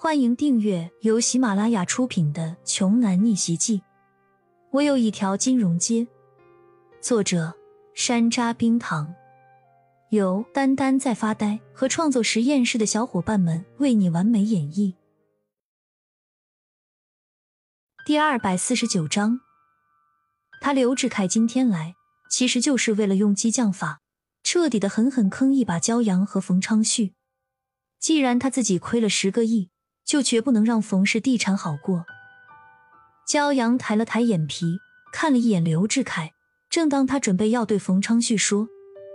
欢迎订阅由喜马拉雅出品的《穷男逆袭记》。我有一条金融街。作者：山楂冰糖，由丹丹在发呆和创作实验室的小伙伴们为你完美演绎。第二百四十九章，他刘志凯今天来，其实就是为了用激将法，彻底的狠狠坑一把焦阳和冯昌旭。既然他自己亏了十个亿。就绝不能让冯氏地产好过。焦阳抬了抬眼皮，看了一眼刘志凯。正当他准备要对冯昌旭说，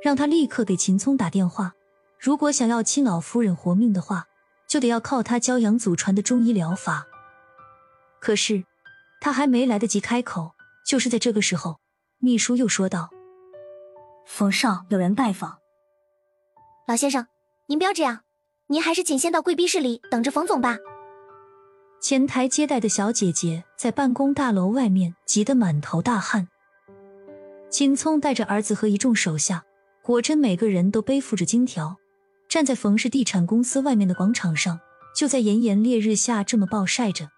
让他立刻给秦聪打电话，如果想要亲老夫人活命的话，就得要靠他焦阳祖传的中医疗法。可是他还没来得及开口，就是在这个时候，秘书又说道：“冯少有人拜访。老先生，您不要这样。”您还是请先到贵宾室里等着冯总吧。前台接待的小姐姐在办公大楼外面急得满头大汗。秦聪带着儿子和一众手下，果真每个人都背负着金条，站在冯氏地产公司外面的广场上，就在炎炎烈日下这么暴晒着。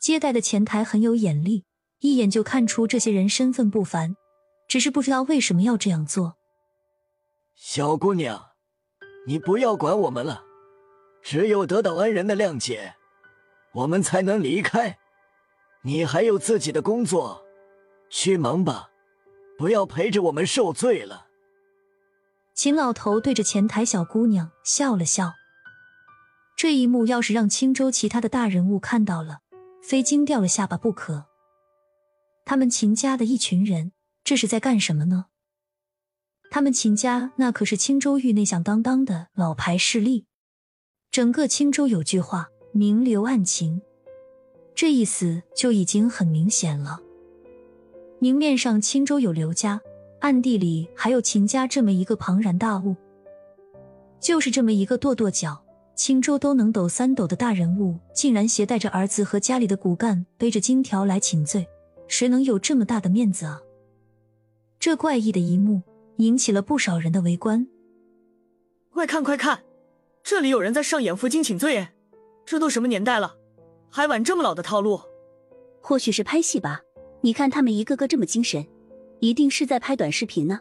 接待的前台很有眼力，一眼就看出这些人身份不凡，只是不知道为什么要这样做。小姑娘。你不要管我们了，只有得到恩人的谅解，我们才能离开。你还有自己的工作，去忙吧，不要陪着我们受罪了。秦老头对着前台小姑娘笑了笑。这一幕要是让青州其他的大人物看到了，非惊掉了下巴不可。他们秦家的一群人，这是在干什么呢？他们秦家那可是青州域内响当当的老牌势力，整个青州有句话“明留暗情”，这意思就已经很明显了。明面上青州有刘家，暗地里还有秦家这么一个庞然大物。就是这么一个跺跺脚，青州都能抖三抖的大人物，竟然携带着儿子和家里的骨干，背着金条来请罪，谁能有这么大的面子啊？这怪异的一幕。引起了不少人的围观。快看快看，这里有人在上演负荆请罪！这都什么年代了，还玩这么老的套路？或许是拍戏吧？你看他们一个个这么精神，一定是在拍短视频呢。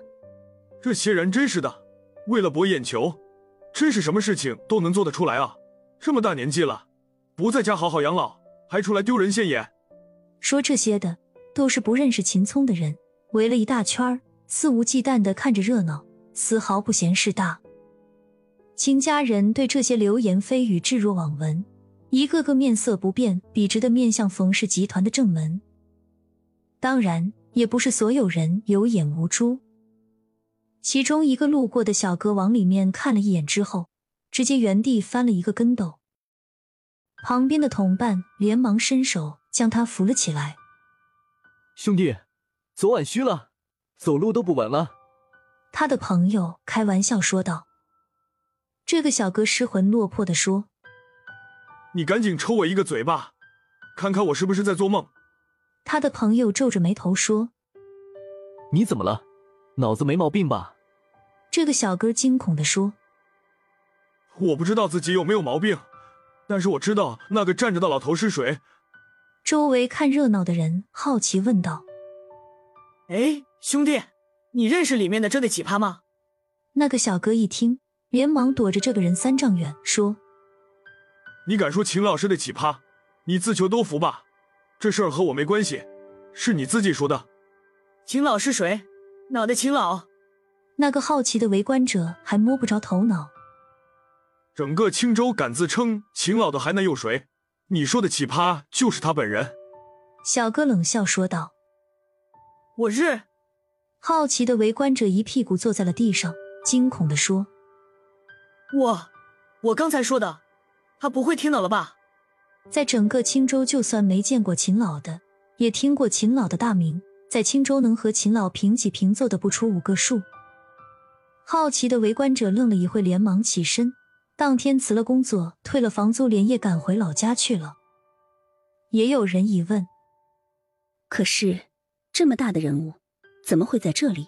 这些人真是的，为了博眼球，真是什么事情都能做得出来啊！这么大年纪了，不在家好好养老，还出来丢人现眼。说这些的都是不认识秦聪的人，围了一大圈儿。肆无忌惮的看着热闹，丝毫不嫌事大。秦家人对这些流言蜚语置若罔闻，一个个面色不变，笔直的面向冯氏集团的正门。当然，也不是所有人有眼无珠。其中一个路过的小哥往里面看了一眼之后，直接原地翻了一个跟斗。旁边的同伴连忙伸手将他扶了起来：“兄弟，昨晚虚了。”走路都不稳了，他的朋友开玩笑说道。这个小哥失魂落魄的说：“你赶紧抽我一个嘴巴，看看我是不是在做梦。”他的朋友皱着眉头说：“你怎么了？脑子没毛病吧？”这个小哥惊恐的说：“我不知道自己有没有毛病，但是我知道那个站着的老头是谁。”周围看热闹的人好奇问道：“哎？”兄弟，你认识里面的这对奇葩吗？那个小哥一听，连忙躲着这个人三丈远，说：“你敢说秦老师的奇葩？你自求多福吧！这事儿和我没关系，是你自己说的。”秦老是谁？哪的秦老？那个好奇的围观者还摸不着头脑。整个青州敢自称秦老的还能有谁？你说的奇葩就是他本人。小哥冷笑说道：“我日！”好奇的围观者一屁股坐在了地上，惊恐的说：“我，我刚才说的，他不会听到了吧？”在整个青州，就算没见过秦老的，也听过秦老的大名，在青州能和秦老平起平坐的不出五个数。好奇的围观者愣了一会，连忙起身，当天辞了工作，退了房租，连夜赶回老家去了。也有人疑问：“可是这么大的人物？”怎么会在这里？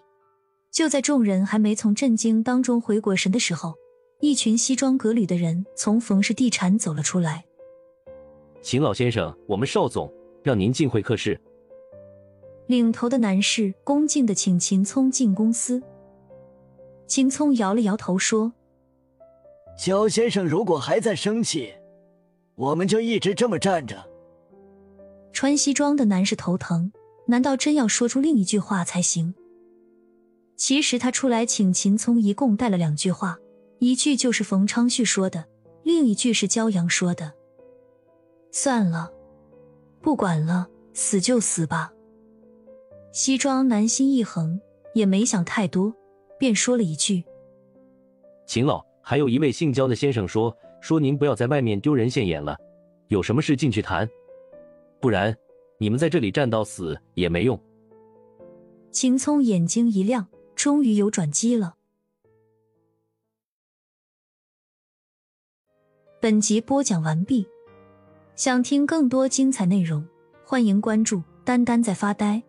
就在众人还没从震惊当中回过神的时候，一群西装革履的人从冯氏地产走了出来。秦老先生，我们邵总让您进会客室。领头的男士恭敬的请秦聪进公司。秦聪摇了摇头说：“肖先生如果还在生气，我们就一直这么站着。”穿西装的男士头疼，难道真要说出另一句话才行？其实他出来请秦聪，一共带了两句话，一句就是冯昌旭说的，另一句是焦阳说的。算了，不管了，死就死吧。西装男心一横，也没想太多，便说了一句：“秦老，还有一位姓焦的先生说，说您不要在外面丢人现眼了，有什么事进去谈，不然你们在这里站到死也没用。”秦聪眼睛一亮，终于有转机了。本集播讲完毕，想听更多精彩内容，欢迎关注“丹丹在发呆”。